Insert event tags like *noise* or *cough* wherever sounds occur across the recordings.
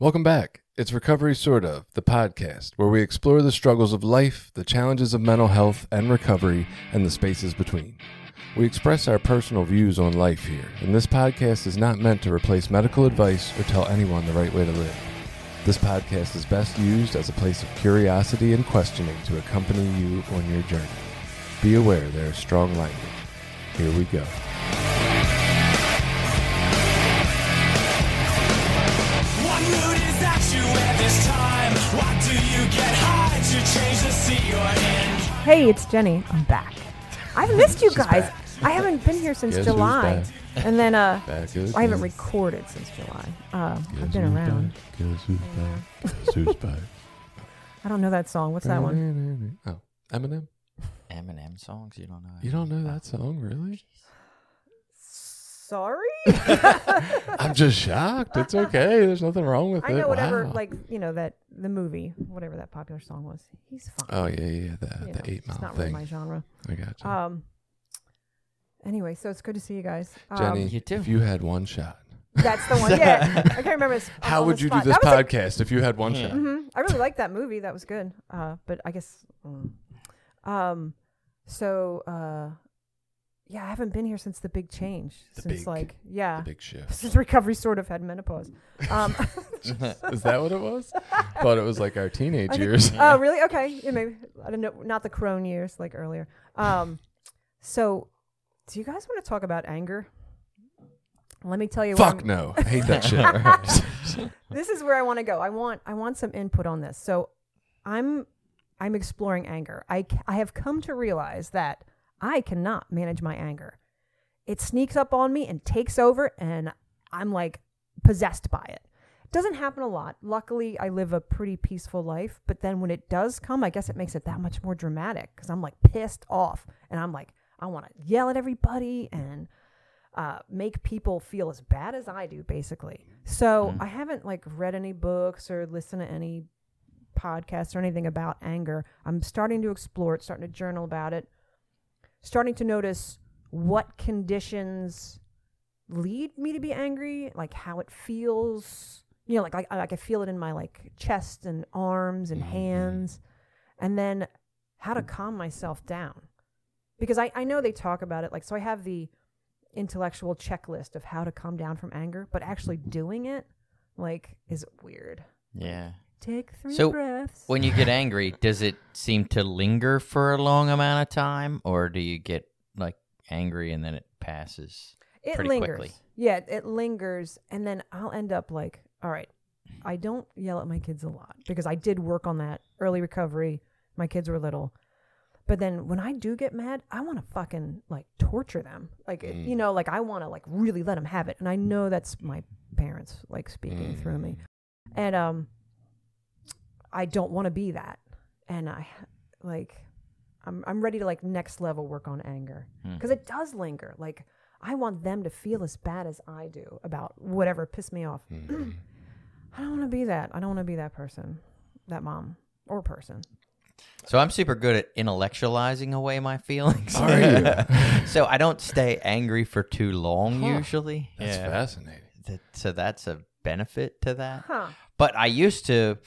Welcome back. It's Recovery Sort of, the podcast, where we explore the struggles of life, the challenges of mental health and recovery, and the spaces between. We express our personal views on life here, and this podcast is not meant to replace medical advice or tell anyone the right way to live. This podcast is best used as a place of curiosity and questioning to accompany you on your journey. Be aware there is strong language. Here we go. Hey, it's Jenny. I'm back. I've missed you *laughs* She's guys. back. I haven't been here since Guess who's July. And then uh *laughs* Back. I haven't recorded since July. Uh, I've been who's around. back? Guess who's back? Guess who's back? *laughs* I don't know that song. What's that one? Oh, Eminem. Eminem songs you don't know. You don't know that song, really? Sorry? *laughs* *laughs* I'm just shocked. It's okay. There's nothing wrong with I it. I know whatever Wow. like, you know, that the movie, whatever that popular song was. He's fine. Oh yeah, yeah, the, You the know, eight It's mile not really thing. my genre. I got you, Um Anyway, so it's good to see you guys. Um, Jenny. you too. If you had one shot, That's the one. Yeah. *laughs* I can't remember. It's how would the you do this That was a- podcast if you had one shot? hmm I really liked that movie. That was good. Uh, but I guess, mm. um, so uh, yeah, I haven't been here since the big change. The since big- like yeah, The big shift. *laughs* since recovery sort of had menopause. Um, *laughs* *laughs* Is that what it was? Thought it was like our teenage think- years. oh really? Okay, yeah, maybe I don't know. Not the crone years like earlier. Um, so do you guys want to talk about anger? Let me tell you. Fuck no. I hate that shit. this is where I want to go. I want I want some input on this. So I'm I'm exploring anger. I I have come to realize that I cannot manage my anger. It sneaks up on me and takes over and I'm like possessed by it. It doesn't happen a lot. Luckily, I live a pretty peaceful life, but then when it does come, I guess it makes it that much more dramatic cuz I'm like pissed off and I'm like I want to yell at everybody and uh, make people feel as bad as I do, basically. So I haven't like read any books or listened to any podcasts or anything about anger. I'm starting to explore it, starting to journal about it, starting to notice what conditions lead me to be angry, like how it feels. You know, like like, like I feel it in my like chest and arms and mm-hmm. hands, and then how to calm myself down because I, I know they talk about it like so i have the intellectual checklist of how to calm down from anger but actually doing it like is weird yeah. Take three So, breaths. When you get angry, does it seem to linger for a long amount of time, or do you get like angry and then it passes? it pretty lingers. quickly. yeah it lingers and then i'll end up like all right i don't yell at my kids a lot because i did work on that early recovery. My kids were little. But then when i do get mad i want to fucking like torture them. Like it- you know like i want to like really let them have it and i know that's my parents like speaking through me. And um i don't want to be that and i like i'm i'm ready to like next level work on anger hmm. because it does linger like i want them to feel as bad as i do about whatever pissed me off hmm. *clears throat* i don't want to be that i don't want to be that person that mom or person So I'm super good at intellectualizing away my feelings. Are you? *laughs* so I don't stay angry for too long Huh. usually. That's Yeah. fascinating. That- so that's a benefit to that. huh But I used to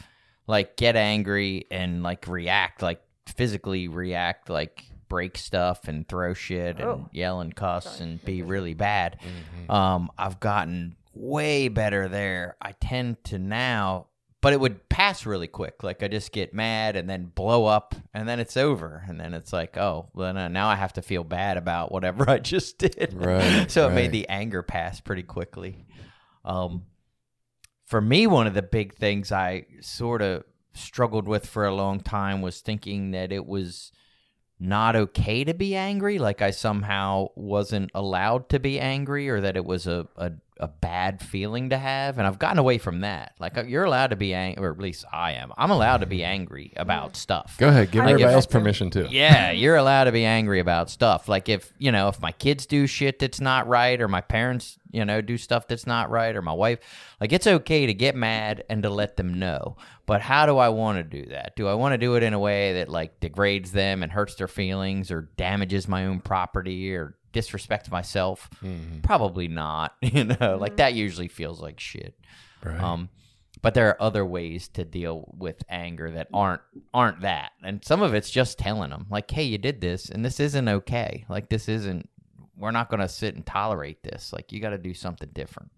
like get angry and like react, like physically react, like break stuff and throw shit and Oh. yell and cuss and be really bad. Mm-hmm. Um, I've gotten way better there. I tend to now, but it would pass really quick. Like I just get mad and then blow up, and then it's over. And then it's like, oh, well, no, now I have to feel bad about whatever *laughs* I just did. Right, *laughs* so it made the anger pass pretty quickly. Um, for me, one of the big things I sort of struggled with for a long time was thinking that it was not okay to be angry, like I somehow wasn't allowed to be angry, or that it was a, a, a bad feeling to have. And I've gotten away from that. Like uh, you're allowed to be angry, or at least I am. I'm allowed to be *laughs* angry about stuff. Go ahead. Give I everybody else permission too. *laughs* Yeah, you're allowed to be angry about stuff. Like if, you know, if my kids do shit that's not right or my parents, you know, do stuff that's not right or my wife, like it's okay to get mad and to let them know. But how do I want to do that? Do I want to do it in a way that like degrades them and hurts their feelings or damages my own property or disrespects myself? Probably not, *laughs* you know. Like that usually feels like shit. Right. Um, but there are other ways to deal with anger that aren't aren't that. And some of it's just telling them like, "Hey, you did this and this isn't okay. Like this isn't we're not going to sit and tolerate this. Like you got to do something different."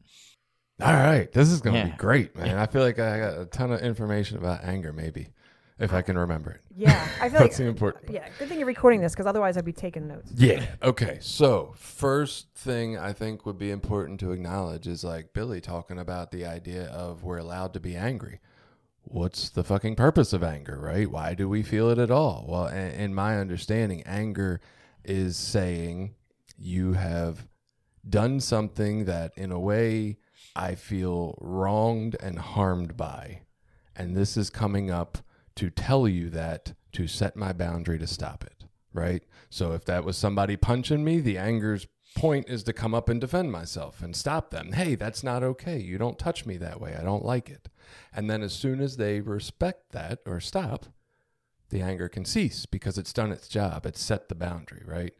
All right, this is gonna Yeah. be great, man. I feel like I got a ton of information about anger, maybe if I can remember it. Yeah, I feel *laughs* That's like the important. yeah. Good thing you're recording this because otherwise I'd be taking notes. Yeah. Okay. So, first thing I think would be important to acknowledge is like Billy talking about the idea of we're allowed to be angry. What's the fucking purpose of anger, right? Why do we feel it at all? Well, in, in my understanding, anger is saying you have done something that, in a way, I feel wronged and harmed by. And this is coming up to tell you that to set my boundary to stop it, right? So if that was somebody punching me, the anger's point is to come up and defend myself and stop them. Hey, that's not okay. You don't touch me that way. I don't like it. And then as soon as they respect that or stop, the anger can cease because it's done its job. It's set the boundary, right?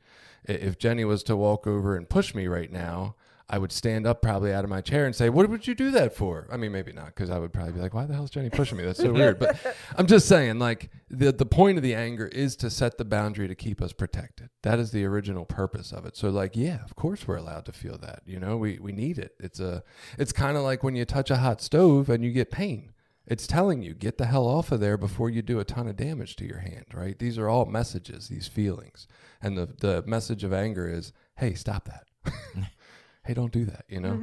If Jenny was to walk over and push me right now, I would stand up probably out of my chair and say, What would you do that for? I mean, maybe not, because I would probably be like, Why the hell is Jenny pushing me? That's so weird. But *laughs* I'm just saying, like, the, the point of the anger is to set the boundary to keep us protected. That is the original purpose of it. So, like, yeah, of course we're allowed to feel that. You know, we, we need it. It's a it's kind of like when you touch a hot stove and you get pain. It's telling you, get the hell off of there before you do a ton of damage to your hand, right? These are all messages, these feelings. And the, the message of anger is, hey, stop that. *laughs* hey, don't do that, you know?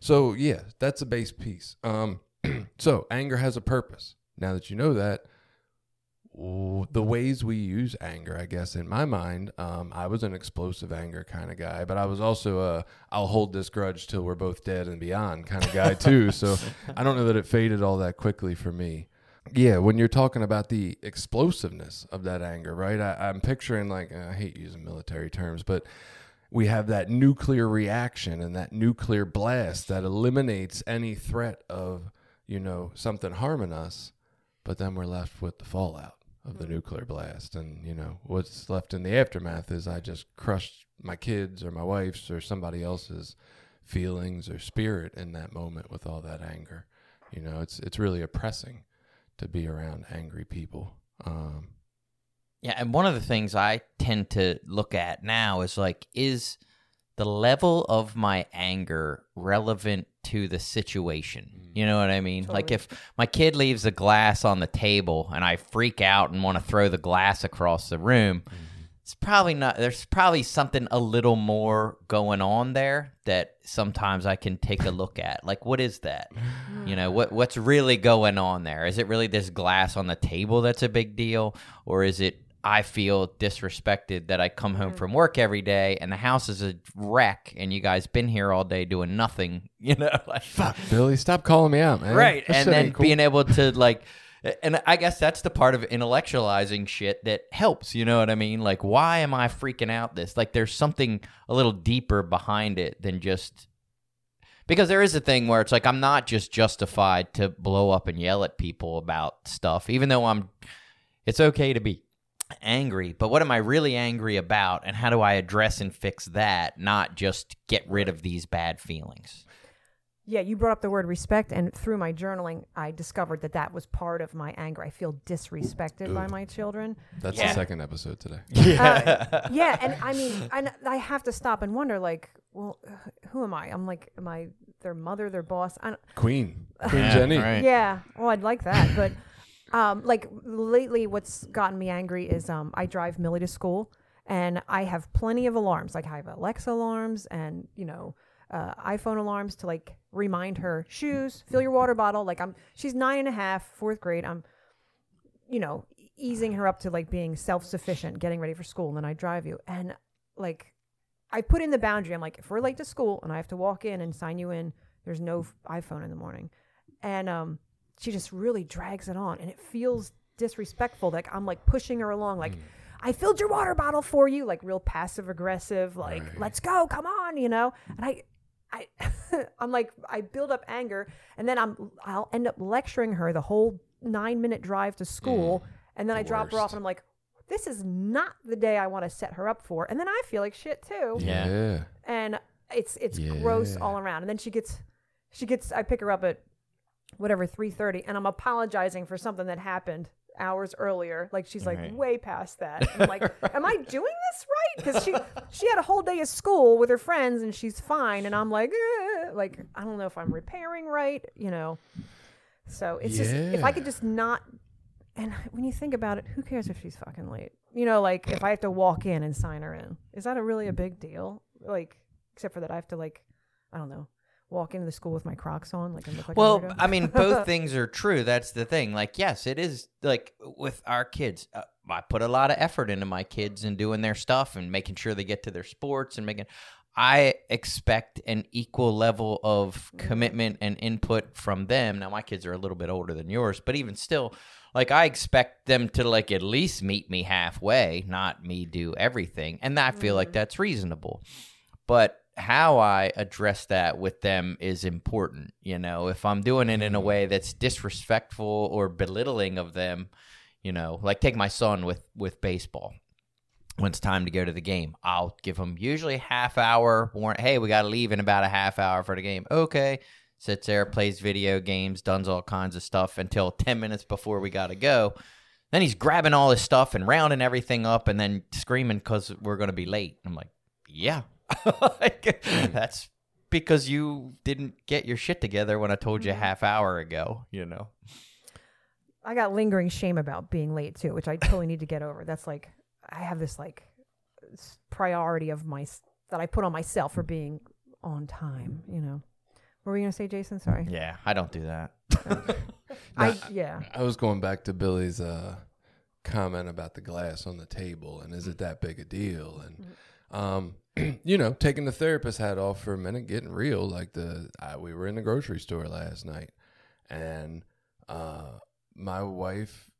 So, yeah, that's a base piece. Um, *clears throat* so, anger has a purpose. Now that you know that, the ways we use anger, I guess, in my mind, um, I was an explosive anger kind of guy, but I was also a I'll hold this grudge till we're both dead and beyond kind of guy *laughs* too. so I don't know that it faded all that quickly for me. Yeah, when you're talking about the explosiveness of that anger, right? I, I'm picturing like I hate using military terms, but we have that nuclear reaction and that nuclear blast that eliminates any threat of you know something harming us but then we're left with the fallout of the nuclear blast. And you know what's left in the aftermath is i just crushed my kids or my wife's or somebody else's feelings or spirit in that moment with all that anger. You know it's it's really oppressing to be around angry people. Um Yeah, and one of the things I tend to look at now is like, is the level of my anger relevant to the situation? Mm. You know what I mean? Like, if my kid leaves a glass on the table and I freak out and want to throw the glass across the room, mm-hmm. it's probably not, there's probably something a little more going on there that sometimes I can take a look at. Like, what is that? You know, what what's really going on there? Is it really this glass on the table that's a big deal? Or is it I feel disrespected that I come home mm. from work every day and the house is a wreck and you guys been here all day doing nothing, *laughs* you know? *laughs* Like, fuck billy stop calling me out man right. That And then cool. being able to like and I guess that's the part of intellectualizing shit that helps, you know what I mean? Like why am I freaking out this? Like there's something a little deeper behind it than just because there is a thing where it's like I'm not just justified to blow up and yell at people about stuff, even though I'm. It's okay to be angry, but what am I really angry about, and how do I address and fix that? Not just get rid of these bad feelings. Yeah, you brought up the word respect, and through my journaling, I discovered that that was part of my anger. I feel disrespected by my children. that's Yeah. the second episode today *laughs* Uh, yeah, and I mean, I, I have to stop and wonder, like, well, who am I? I'm like, am I their mother, their boss? I don't, queen *laughs* queen Yeah, jenny right. Yeah, well, I'd like that, but um, like lately, what's gotten me angry is um, I drive Millie to school, and I have plenty of alarms. Like I have Alexa alarms and you know uh, iPhone alarms to like remind her shoes, fill your water bottle. Like I'm, she's nine and a half, fourth grade. I'm, you know, easing her up to like being self sufficient, getting ready for school, and then I drive you, and like I put in the boundary. I'm like, if we're late to school and I have to walk in and sign you in, there's no f- iPhone in the morning, and um, she just really drags it on, and it feels disrespectful. Like I'm like pushing her along, like. Mm. I filled your water bottle for you, like real passive aggressive, like let's go, come on, you know. And I, I, *laughs* I'm like I build up anger, and then I'm I'll end up lecturing her the whole nine minute drive to school, mm. and then I drop her off, and I'm like, this is not the day I want to set her up for, and then I feel like shit too Yeah. yeah and it's it's gross all around. And then she gets she gets I pick her up at whatever 3:30 and I'm apologizing for something that happened hours earlier. Like she's like Right. way past that. I'm like, *laughs* am I doing this right? Because she she had a whole day of school with her friends and she's fine. And I'm like, eh, like I don't know if I'm repairing right, you know. So it's just if I could just not. And when you think about it, who cares if she's fucking late? You know, like if I have to walk in and sign her in, is that a really a big deal? Like, except for that I have to like, I don't know, walk into the school with my Crocs on, like like Well? I mean, both *laughs* things are true. That's the thing. Like, yes, it is like with our kids. Uh, I put a lot of effort into my kids and doing their stuff and making sure they get to their sports and making. I expect an equal level of commitment and input from them. Now, my kids are a little bit older than yours, but even still, like I expect them to like at least meet me halfway, not me do everything, and I feel like that's reasonable but how I address that with them is important. You know, if I'm doing it in a mm-hmm. way that's disrespectful or belittling of them, you know, like take my son with with baseball. When it's time to go to the game, I'll give him usually a half hour warn. Hey, we got to leave in about a half hour for the game. Okay, sits there, plays video games, does all kinds of stuff until ten minutes before we got to go. Then he's grabbing all his stuff and rounding everything up, and then screaming because we're going to be late. I'm like, yeah, *laughs* Like, that's because you didn't get your shit together when I told you a half hour ago. You know. I got lingering shame about being late too, which I totally need to get over. That's like I have this like s- priority of my that I put on myself for being on time. You know, what were you gonna say, Jason? Sorry. Yeah, I don't do that. *laughs* I yeah. I was going back to Billy's uh, comment about the glass on the table and is it that big a deal? And um, *clears throat* you know, taking the therapist hat off for a minute, getting real. Like the I, we were in the grocery store last night, and uh, my wife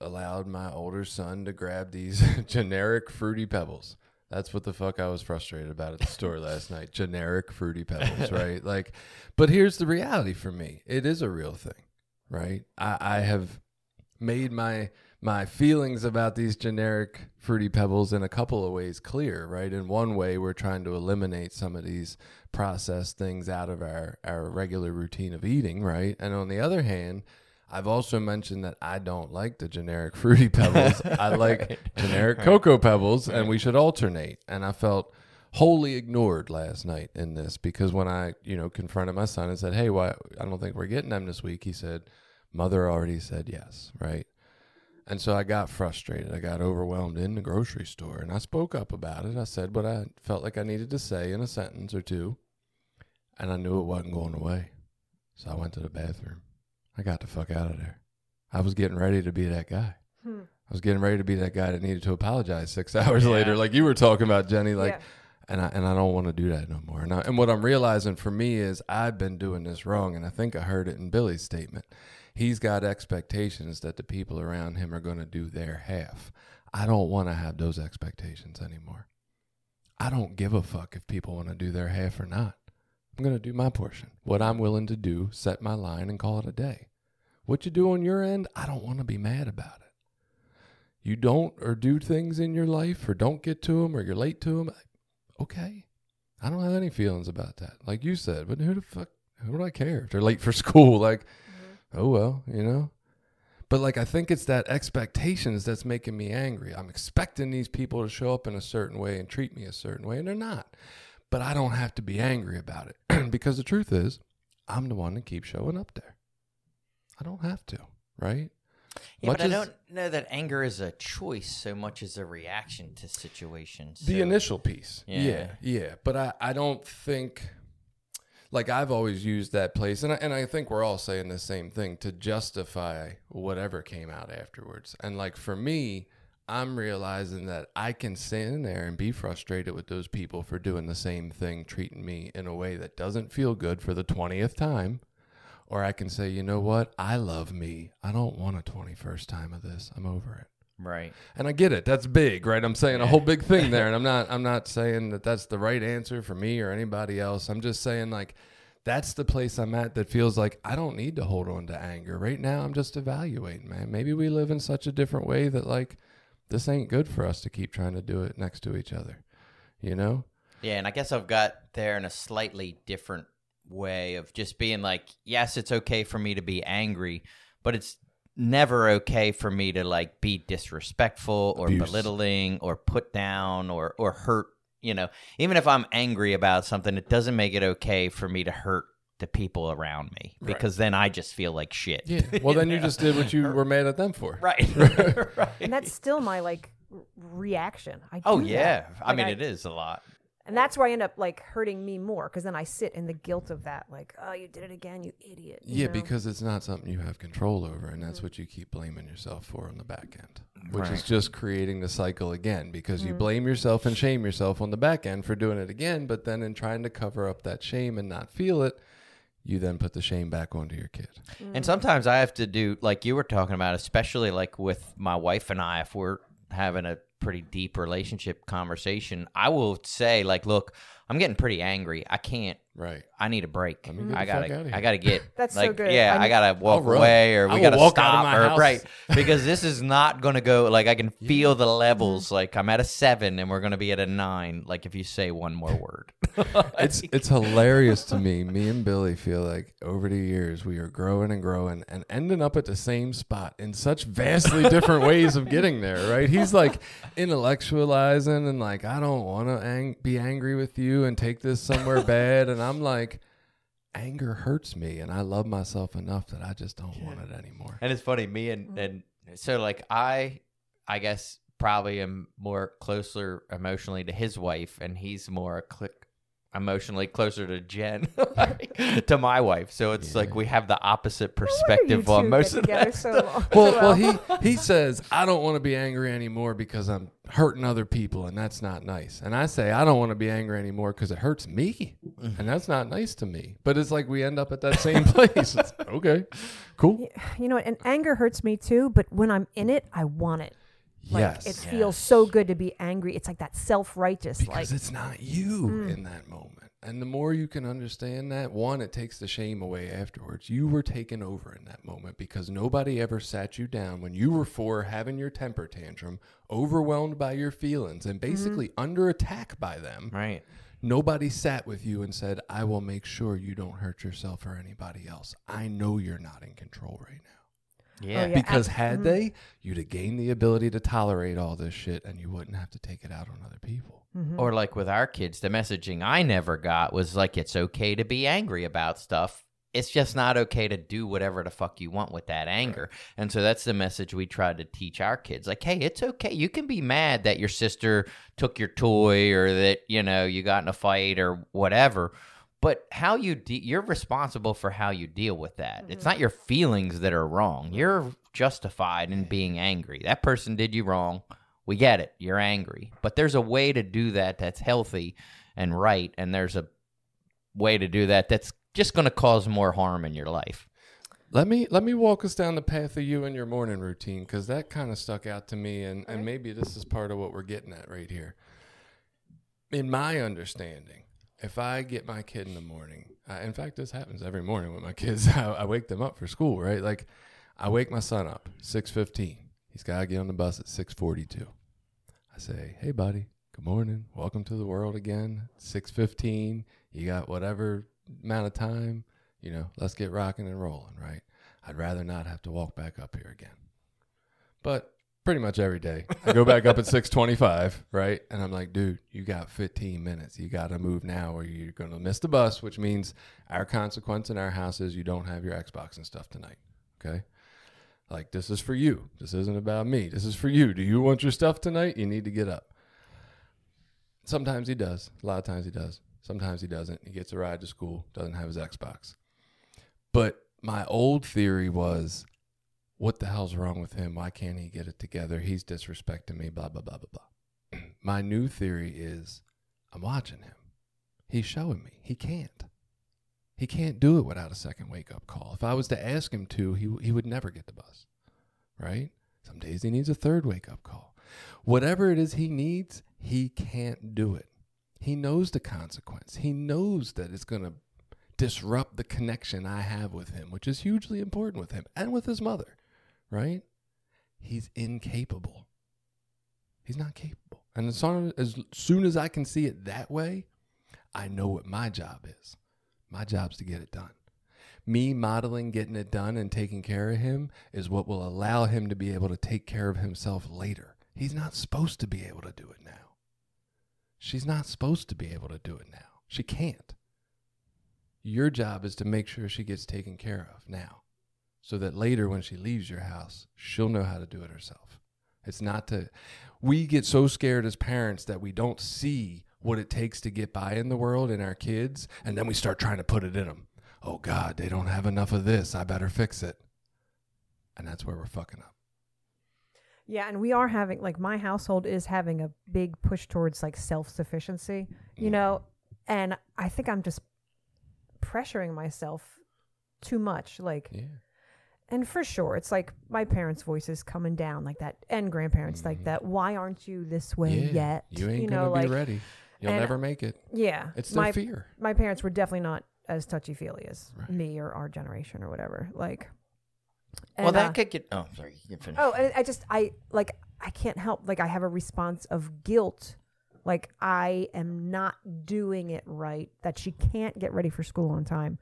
allowed my older son to grab these *laughs* generic fruity pebbles. That's what the fuck I was frustrated about at the store *laughs* last night. Generic fruity pebbles, *laughs* right? Like, but here's the reality for me: it is a real thing right? I, I have made my my feelings about these generic fruity pebbles in a couple of ways clear, right? In one way, we're trying to eliminate some of these processed things out of our our regular routine of eating, right? And on the other hand, I've also mentioned that I don't like the generic *laughs* fruity pebbles. I like generic cocoa pebbles, and we should alternate. And I felt wholly ignored last night in this because when I, you know, confronted my son and said, "Hey, why I don't think we're getting them this week," he said, "Mother already said yes, right?" And so I got frustrated. I got overwhelmed in the grocery store, and I spoke up about it. I said what I felt like I needed to say in a sentence or two, and I knew it wasn't going away. So I went to the bathroom. I got the fuck out of there. I was getting ready to be that guy. Hmm. I was getting ready to be that guy that needed to apologize six *laughs* hours Yeah. later, like you were talking about, Jenny. Like, Yeah. and I and I don't want to do that no more. And, I, and what I'm realizing for me is I've been doing this wrong, and I think I heard it in Billy's statement. He's got expectations that the people around him are going to do their half. I don't want to have those expectations anymore. I don't give a fuck if people want to do their half or not. I'm going to do my portion. What I'm willing to do, set my line, and call it a day. What you do on your end, I don't want to be mad about it. You don't or do things in your life or don't get to them or you're late to them, okay. I don't have any feelings about that. Like you said, but who the fuck, who do I care if they're late for *laughs* school? Like, oh well, you know? But like, I think it's that expectations that's making me angry. I'm expecting these people to show up in a certain way and treat me a certain way, and they're not. But I don't have to be angry about it *clears throat* because the truth is, I'm the one that keeps showing up there. I don't have to, right? Yeah, Much but I don't know that anger is a choice so much as a reaction to situations. The initial piece. Yeah. Yeah. Yeah. But I, I don't think, like, I've always used that place, and I, and I think we're all saying the same thing to justify whatever came out afterwards. And, like, for me, I'm realizing that I can sit in there and be frustrated with those people for doing the same thing, treating me in a way that doesn't feel good for the 20th time. Or I can say, you know what? I love me. I don't want a 21st time of this. I'm over it Right. and I get it. That's big, right? I'm saying a whole big thing there, and I'm *laughs* not. I'm not saying that that's the right answer for me or anybody else. I'm just saying like that's the place I'm at that feels like I don't need to hold on to anger right now. I'm just evaluating, man. Maybe we live in such a different way that like this ain't good for us to keep trying to do it next to each other. You know? Yeah, and I guess I've got there in a slightly different way of just being like, yes, it's okay for me to be angry, but it's never okay for me to like be disrespectful or Abuse. belittling or put down or or hurt, you know. Even if I'm angry about something, it doesn't make it okay for me to hurt the people around me Right. because then I just feel like shit. Yeah. *laughs* Well, then you just did what you were mad at them for. Right. *laughs* *laughs* right. and that's still my like reaction. I oh, do Oh that. yeah. I Like, mean it is a lot. And that's where I end up like hurting me more because then I sit in the guilt of that, like, oh, you did it again, you idiot. you Yeah, know? because it's not something you have control over, and that's what you keep blaming yourself for on the back end, which is just creating the cycle again. Because Mm. you blame yourself and shame yourself on the back end for doing it again, but then in trying to cover up that shame and not feel it, you then put the shame back onto your kid. And sometimes I have to do like you were talking about, especially like with my wife and I, if we're having a pretty deep relationship conversation, I will say like, look, I'm getting pretty angry. I can't. Right. I need a break. Let me get I gotta. outta here. I gotta get. *laughs* That's so good. Yeah, I I, gotta walk I'll away, or we gotta walk out stop, or house. right, *laughs* because this is not gonna go. Like I can feel the levels. Mm-hmm. Like I'm at a seven, and we're gonna be at a nine. Like if you say one more word. *laughs* It's it's hilarious to me. Me and Billy feel like over the years we are growing and growing and ending up at the same spot in such vastly different ways of getting there. Right? He's like intellectualizing and like I don't want to ang- be angry with you and take this somewhere *laughs* bad, and I'm like. Anger hurts me, and I love myself enough that I just don't want it anymore. And it's funny, me and and so like I, I guess probably am more closer emotionally to his wife, and he's more a click emotionally closer to Jen, *laughs* to my wife. So it's like we have the opposite perspective on most of that. so stuff. long- *laughs* Well, so well, he he says I don't want to be angry anymore because I'm hurting other people, and that's not nice. And I say I don't want to be angry anymore because it hurts me, and that's not nice to me. But it's like we end up at that same *laughs* place. It's, okay, cool. you know, and anger hurts me too. But when I'm in it, I want it. Like, yes, it feels so good to be angry. It's like that self righteous, like because it's not you mm. in that moment. And the more you can understand that, one, it takes the shame away afterwards. You were taken over in that moment because nobody ever sat you down when you were four, having your temper tantrum, overwhelmed by your feelings, and mm-hmm. basically under attack by them. Right. Nobody sat with you and said, I will make sure you don't hurt yourself or anybody else. I know you're not in control right now. Yeah. Oh, yeah. Because ab- had they, mm-hmm. you'd have gained the ability to tolerate all this shit and you wouldn't have to take it out on other people. Mm-hmm. Or like with our kids, the messaging I never got was like it's okay to be angry about stuff. It's just not okay to do whatever the fuck you want with that anger. And so that's the message we tried to teach our kids. Like, hey, it's okay. You can be mad that your sister took your toy or that, you know, you got in a fight or whatever. But how you de- you're responsible for how you deal with that. It's not mm-hmm. your feelings that are wrong. Mm-hmm. You're justified in being angry. That person did you wrong. We get it. You're angry. But there's a way to do that that's healthy and right. And there's a way to do that that's just going to cause more harm in your life. Let me let me walk us down the path of you and your morning routine because that kind of stuck out to me, and, and maybe this is part of what we're getting at right here. In my understanding, if I get my kid in the morning, uh, in fact, this happens every morning with my *laughs* kids. I, I wake them up for school, right? Like, I wake my son up six fifteen. He's got to get on the bus at six forty two. I say, "Hey, buddy, good morning. Welcome to the world again. Six fifteen. You got whatever amount of time." you know, let's get rocking and rolling, right? I'd rather not have to walk back up here again. But pretty much every day, I go back up at 625, right? And I'm like, dude, you got 15 minutes. You got to move now or you're going to miss the bus, which means our consequence in our house is you don't have your Xbox and stuff tonight, okay? Like, this is for you. This isn't about me. This is for you. Do you want your stuff tonight? You need to get up. Sometimes he does. A lot of times he does. Sometimes he doesn't. He gets a ride to school, doesn't have his Xbox. But my old theory was, what the hell's wrong with him? Why can't he get it together? He's disrespecting me, blah, blah, blah, blah, blah. *clears throat* my new theory is, I'm watching him. He's showing me he can't. He can't do it without a second wake up call. If I was to ask him to, he, he would never get the bus, right? Some days he needs a third wake up call. Whatever it is he needs, he can't do it. He knows the consequence. He knows that it's going to disrupt the connection I have with him, which is hugely important with him and with his mother, right? He's incapable. He's not capable. And as soon as, as soon as I can see it that way, I know what my job is. My job's to get it done. Me modeling getting it done and taking care of him is what will allow him to be able to take care of himself later. He's not supposed to be able to do it now. She's not supposed to be able to do it now. She can't. Your job is to make sure she gets taken care of now so that later when she leaves your house, she'll know how to do it herself. It's not to, we get so scared as parents that we don't see what it takes to get by in the world in our kids, and then we start trying to put it in them. Oh God, they don't have enough of this. I better fix it. And that's where we're fucking up. Yeah, and we are having like my household is having a big push towards like self sufficiency, you know, and I think I'm just pressuring myself too much. Like, Yeah. And for sure, it's like my parents' voices coming down like that, and grandparents like that. Why aren't you this way yeah. yet? You ain't know, gonna like be ready. You'll and- never make it. yeah, It's their my fear. my parents were definitely not as touchy feely as Right. me or our generation or whatever. Like, well, that uh, could get. Oh, sorry. You can finish. Oh, I, I just I like I can't help like I have a response of guilt. Like I am not doing it right. That she can't get ready for school on time.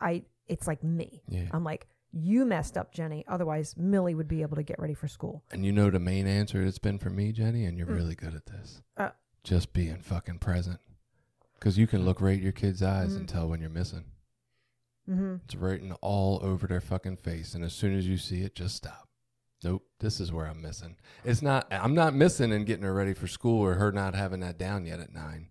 I it's like me. Yeah. I'm like you messed up, Jenny. Otherwise, Millie would be able to get ready for school. And you know the main answer it's been for me, Jenny, and you're really good at this. Uh, Just being fucking present. Because you can look right in your kid's eyes and tell when you're missing. mm-hmm. It's written all over their fucking face. And as soon as you see it, just stop. Nope, this is where I'm missing. It's not, I'm not missing in getting her ready for school or her not having that down yet at nine.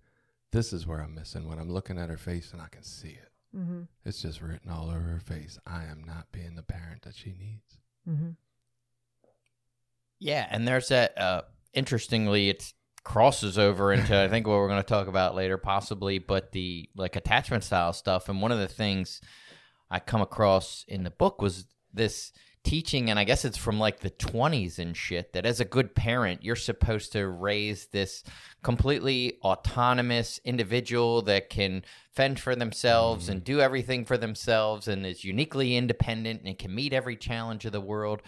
This is where I'm missing when I'm looking at her face and I can see it. Mm-hmm. It's just written all over her face. I am not being the parent that she needs. Mm-hmm. Yeah, and there's that. Uh, interestingly, it crosses over into I think what we're going to talk about later, possibly, but the like attachment style stuff. And one of the things I come across in the book was this teaching, and I guess it's from like the 20s and shit. That as a good parent, you're supposed to raise this completely autonomous individual that can fend for themselves and mm-hmm. do everything for themselves and is uniquely independent and can meet every challenge of the world.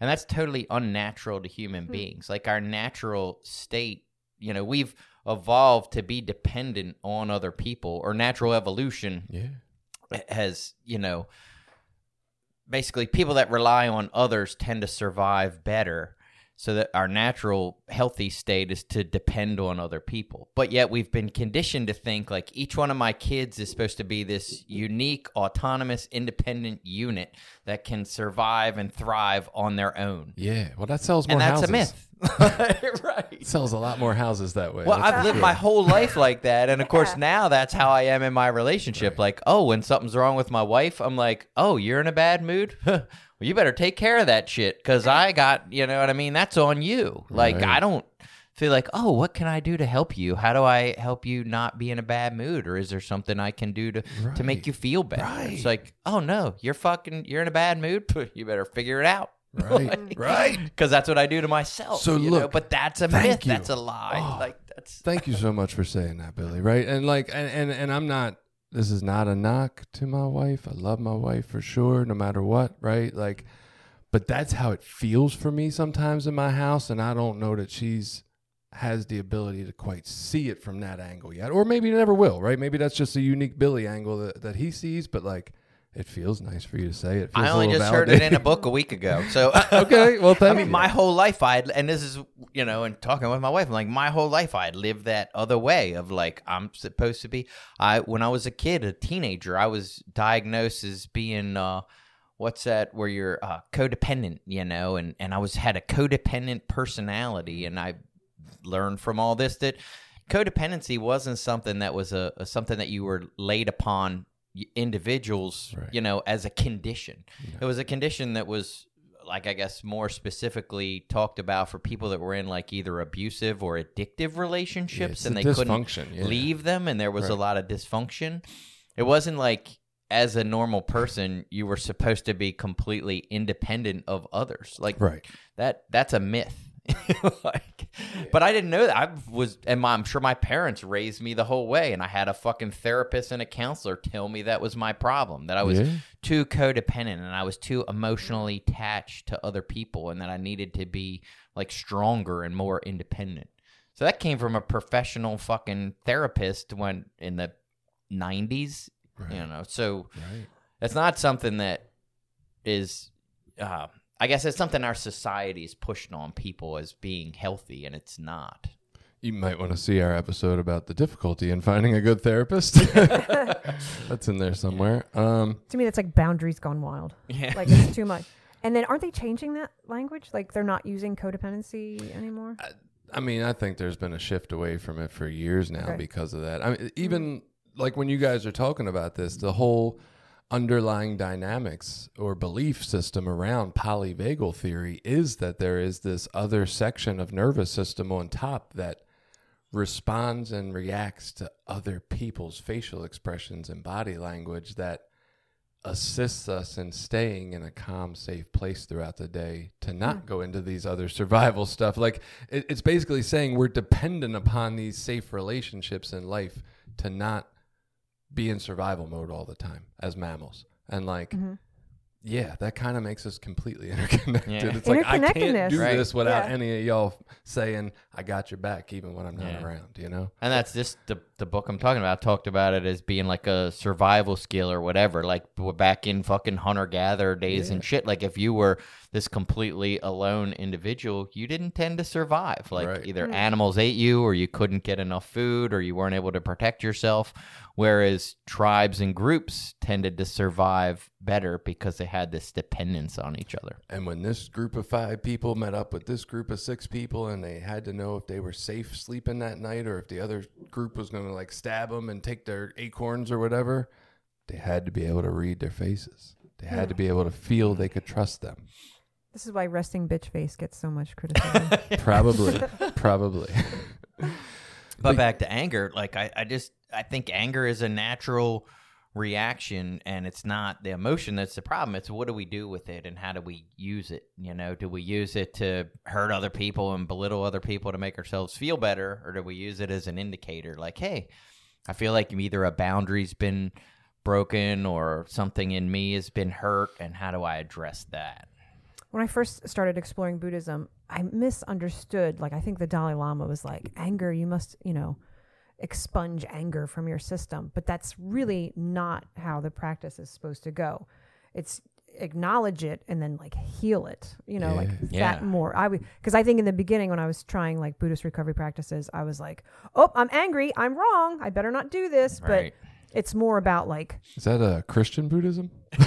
And that's totally unnatural to human hmm. beings. Like our natural state, you know, we've evolved to be dependent on other people, or natural evolution Yeah. has, you know, basically people that rely on others tend to survive better. So that our natural healthy state is to depend on other people. But yet we've been conditioned to think like each one of my kids is supposed to be this unique, autonomous, independent unit that can survive and thrive on their own. Yeah. Well, that sells more houses. And that's houses. a myth. *laughs* *laughs* right. It sells a lot more houses that way. Well, That's I've for lived sure. my whole life *laughs* like that, and of course Yeah. now that's how I am in my relationship. Like, oh, when something's wrong with my wife, I'm like, oh, you're in a bad mood. well, you better take care of that shit because I got, you know what I mean. That's on you. Like, Right. I don't feel like, oh, what can I do to help you? How do I help you not be in a bad mood, or is there something I can do to to make you feel better? Right. It's like, oh no, you're fucking, you're in a bad mood. *laughs* You better figure it out. *laughs* Right. right. Because that's what I do to myself. So you know? look, but that's a myth. you. That's a lie. Oh. like that's *laughs* Thank you so much for saying that, Billy. Right. And like, and, and, and I'm not, this is not a knock to my wife. I love my wife for sure, no matter what. Right. Like, but that's how it feels for me sometimes in my house. And I don't know that she's has the ability to quite see it from that angle yet. Or maybe never will. Right. Maybe that's just a unique Billy angle that, that he sees. But like, it feels nice for you to say it. feels only just heard it in a book a week ago. So *laughs* okay. Well, *laughs* thank I mean, you. my whole life I'd and this is you know, and talking with my wife, I'm like my whole life I'd lived that other way of like I'm supposed to be. I when I was a kid, a teenager, I was diagnosed as being uh what's that where you're uh, codependent, you know, and and I was had a codependent personality, and I learned from all this that codependency wasn't something that was a, a something that you were laid upon individuals, Right. you know, as a condition. It was a condition that was like I guess more specifically talked about for people that were in like either abusive or addictive relationships it's and they couldn't yeah. leave them and there was a lot of dysfunction. It wasn't like as a normal person you were supposed to be completely independent of others. Like Right. that that's a myth. *laughs* like, but I didn't know that. I was, and my, I'm sure my parents raised me the whole way, and I had a fucking therapist and a counselor tell me that was my problem. That I was Yeah. too codependent and I was too emotionally attached to other people, and that I needed to be like stronger and more independent. So that came from a professional fucking therapist when in the 90s You know, so Right. it's not something that is. Uh, I guess it's something our society is pushing on people as being healthy, and it's not. You might want to see our episode about the difficulty in finding a good therapist. *laughs* *laughs* That's in there somewhere. Um, To me, that's like boundaries gone wild. Yeah. Like it's too much. And then aren't they changing that language? Like they're not using codependency anymore? I mean, I think there's been a shift away from it for years now Okay. because of that. I mean, even like when you guys are talking about this, the whole underlying dynamics or belief system around polyvagal theory is that there is this other section of nervous system on top that responds and reacts to other people's facial expressions and body language that assists us in staying in a calm, safe place throughout the day to not go into these other survival *laughs* stuff. Like it, it's basically saying we're dependent upon these safe relationships in life to not be in survival mode all the time as mammals. And like, mm-hmm. yeah, that kind of makes us completely *laughs* interconnected. Yeah. It's like I can't do Right. this without Yeah. any of y'all saying I got your back, even when I'm not Yeah. around. You know? And that's just the the book I'm talking about. talked about it as being like a survival skill or whatever. Like we're back in fucking hunter gatherer days and shit. Like if you were this completely alone individual, you didn't tend to survive. Like Right. either animals ate you, or you couldn't get enough food, or you weren't able to protect yourself. Whereas tribes and groups tended to survive better because they had this dependence on each other. And when this group of five people met up with this group of six people and they had to know if they were safe sleeping that night or if the other group was going to like stab them and take their acorns or whatever, they had to be able to read their faces. They had to be able to feel they could trust them. This is why resting bitch face gets so much criticism. *laughs* Probably. probably. But back to anger, like I, I just I think anger is a natural reaction and it's not the emotion that's the problem. It's what do we do with it and how do we use it? You know, do we use it to hurt other people and belittle other people to make ourselves feel better, or do we use it as an indicator like, hey, I feel like either a boundary's been broken or something in me has been hurt and how do I address that? when I first started exploring Buddhism, I misunderstood. Like, I think the Dalai Lama was like, anger, you must, you know, expunge anger from your system. But that's really not how the practice is supposed to go. It's acknowledge it and then like heal it, you know, like Yeah. that more. I would, because I think in the beginning when I was trying like Buddhist recovery practices, I was like, oh, I'm angry. I'm wrong. I better not do this. Right. But it's more about like, Is that a Christian Buddhism? *laughs*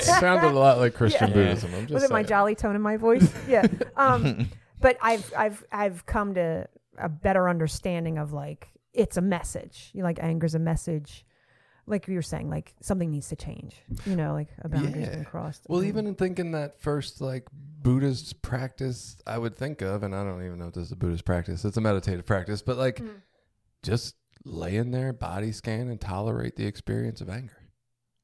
Sounded a lot like Christian Yeah. Buddhism. I'm just was it my jolly tone in my voice? *laughs* yeah. Um, but I've I've I've come to a better understanding of like it's a message. You know, like anger's a message. Like you were saying, like something needs to change. You know, like a boundary's Yeah. been crossed. Well, Um, even in thinking that first like Buddhist practice, I would think of, and I don't even know if this is a Buddhist practice. It's a meditative practice, but like Mm. just lay in there, body scan, and tolerate the experience of anger.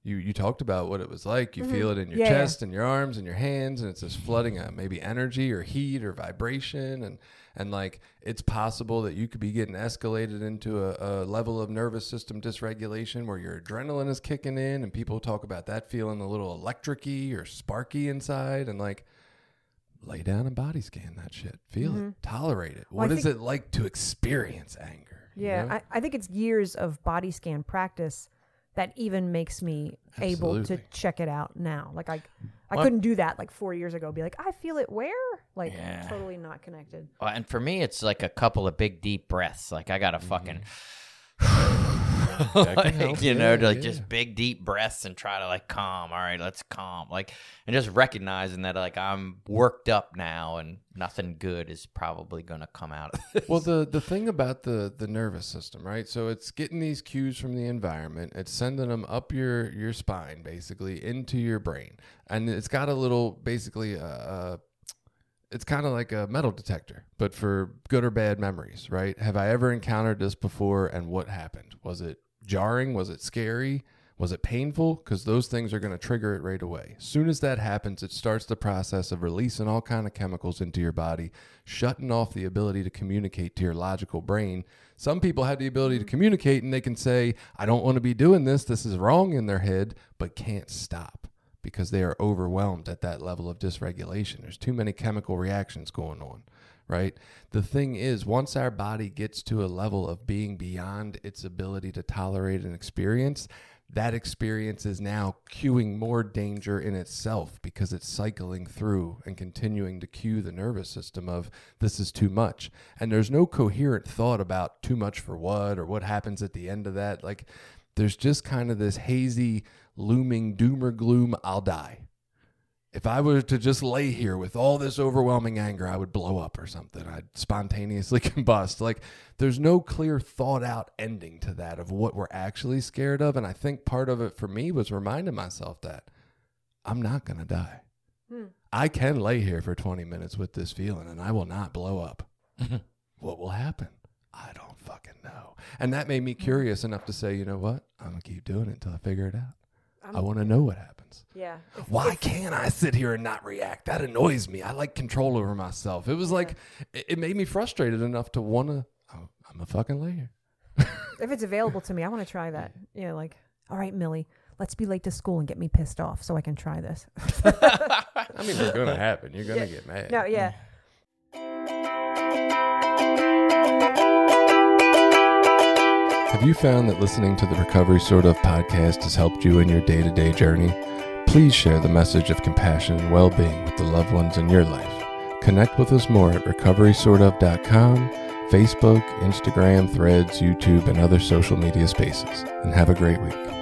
You you talked about what it was like. You Mhm. feel it in your Yeah, yeah. chest and your arms and your hands, and it's just flooding out maybe energy or heat or vibration, and and like it's possible that you could be getting escalated into a, a level of nervous system dysregulation where your adrenaline is kicking in, and people talk about that feeling a little electricy or sparky inside, and like lay down and body scan that shit, feel it, tolerate it. Mm-hmm. Well, I What is think- it like to experience anger? you yeah, know? I, I think it's years of body scan practice that even makes me able to check it out now. Like I I Well- couldn't do that like four years ago. Be like, I feel it where? Like Yeah. totally not connected. Well, and for me, it's like a couple of big deep breaths. Like I got to mm-hmm. fucking, *sighs* *sighs* *sighs* *laughs* Help, you know, yeah, to like yeah. just big deep breaths and try to like calm. All right, let's calm. Like and just recognizing that like I'm worked up now and nothing good is probably gonna come out of it. *laughs* Well, the the thing about the the nervous system, right? So it's getting these cues from the environment. It's sending them up your your spine, basically into your brain, and it's got a little, basically, uh, uh it's kind of like a metal detector, but for good or bad memories, right? Have I ever encountered this before, and what happened? Was it jarring? Was it scary? Was it painful? Because those things are going to trigger it right away. As soon as that happens, it starts the process of releasing all kind of chemicals into your body, shutting off the ability to communicate to your logical brain. Some people have the ability to communicate and they can say, I don't want to be doing this. This is wrong in their head, but can't stop because they are overwhelmed at that level of dysregulation. There's too many chemical reactions going on, right? The thing is, once our body gets to a level of being beyond its ability to tolerate an experience, that experience is now cueing more danger in itself because it's cycling through and continuing to cue the nervous system of this is too much. And there's no coherent thought about too much for what or what happens at the end of that. Like there's just kind of this hazy, looming doom or gloom, I'll die. If I were to just lay here with all this overwhelming anger, I would blow up or something. I'd spontaneously *laughs* combust. Like, there's no clear, thought out ending to that of what we're actually scared of. And I think part of it for me was reminding myself that I'm not going to die. Hmm. I can lay here for 20 minutes with this feeling and I will not blow up. *laughs* what will happen? I don't fucking know. And that made me hmm. curious enough to say, you know what? I'm going to keep doing it until I figure it out. I want to know what happens. Yeah. If- Why if- can't I sit here and not react? That annoys me. I like control over myself. It was like, it it made me frustrated enough to want to, oh, I'm a fucking lay here. if it's available to me, I want to try that. Yeah, like, all right, Millie, let's be late to school and get me pissed off so I can try this. *laughs* I mean, it's going *laughs* to happen. You're going to Yeah. get mad. no, yeah. Have you found that listening to the Recovery Sort of podcast has helped you in your day to day journey? Please share the message of compassion and well being with the loved ones in your life. Connect with us more at recoverysortof.com, Facebook, Instagram, Threads, YouTube, and other social media spaces. And have a great week.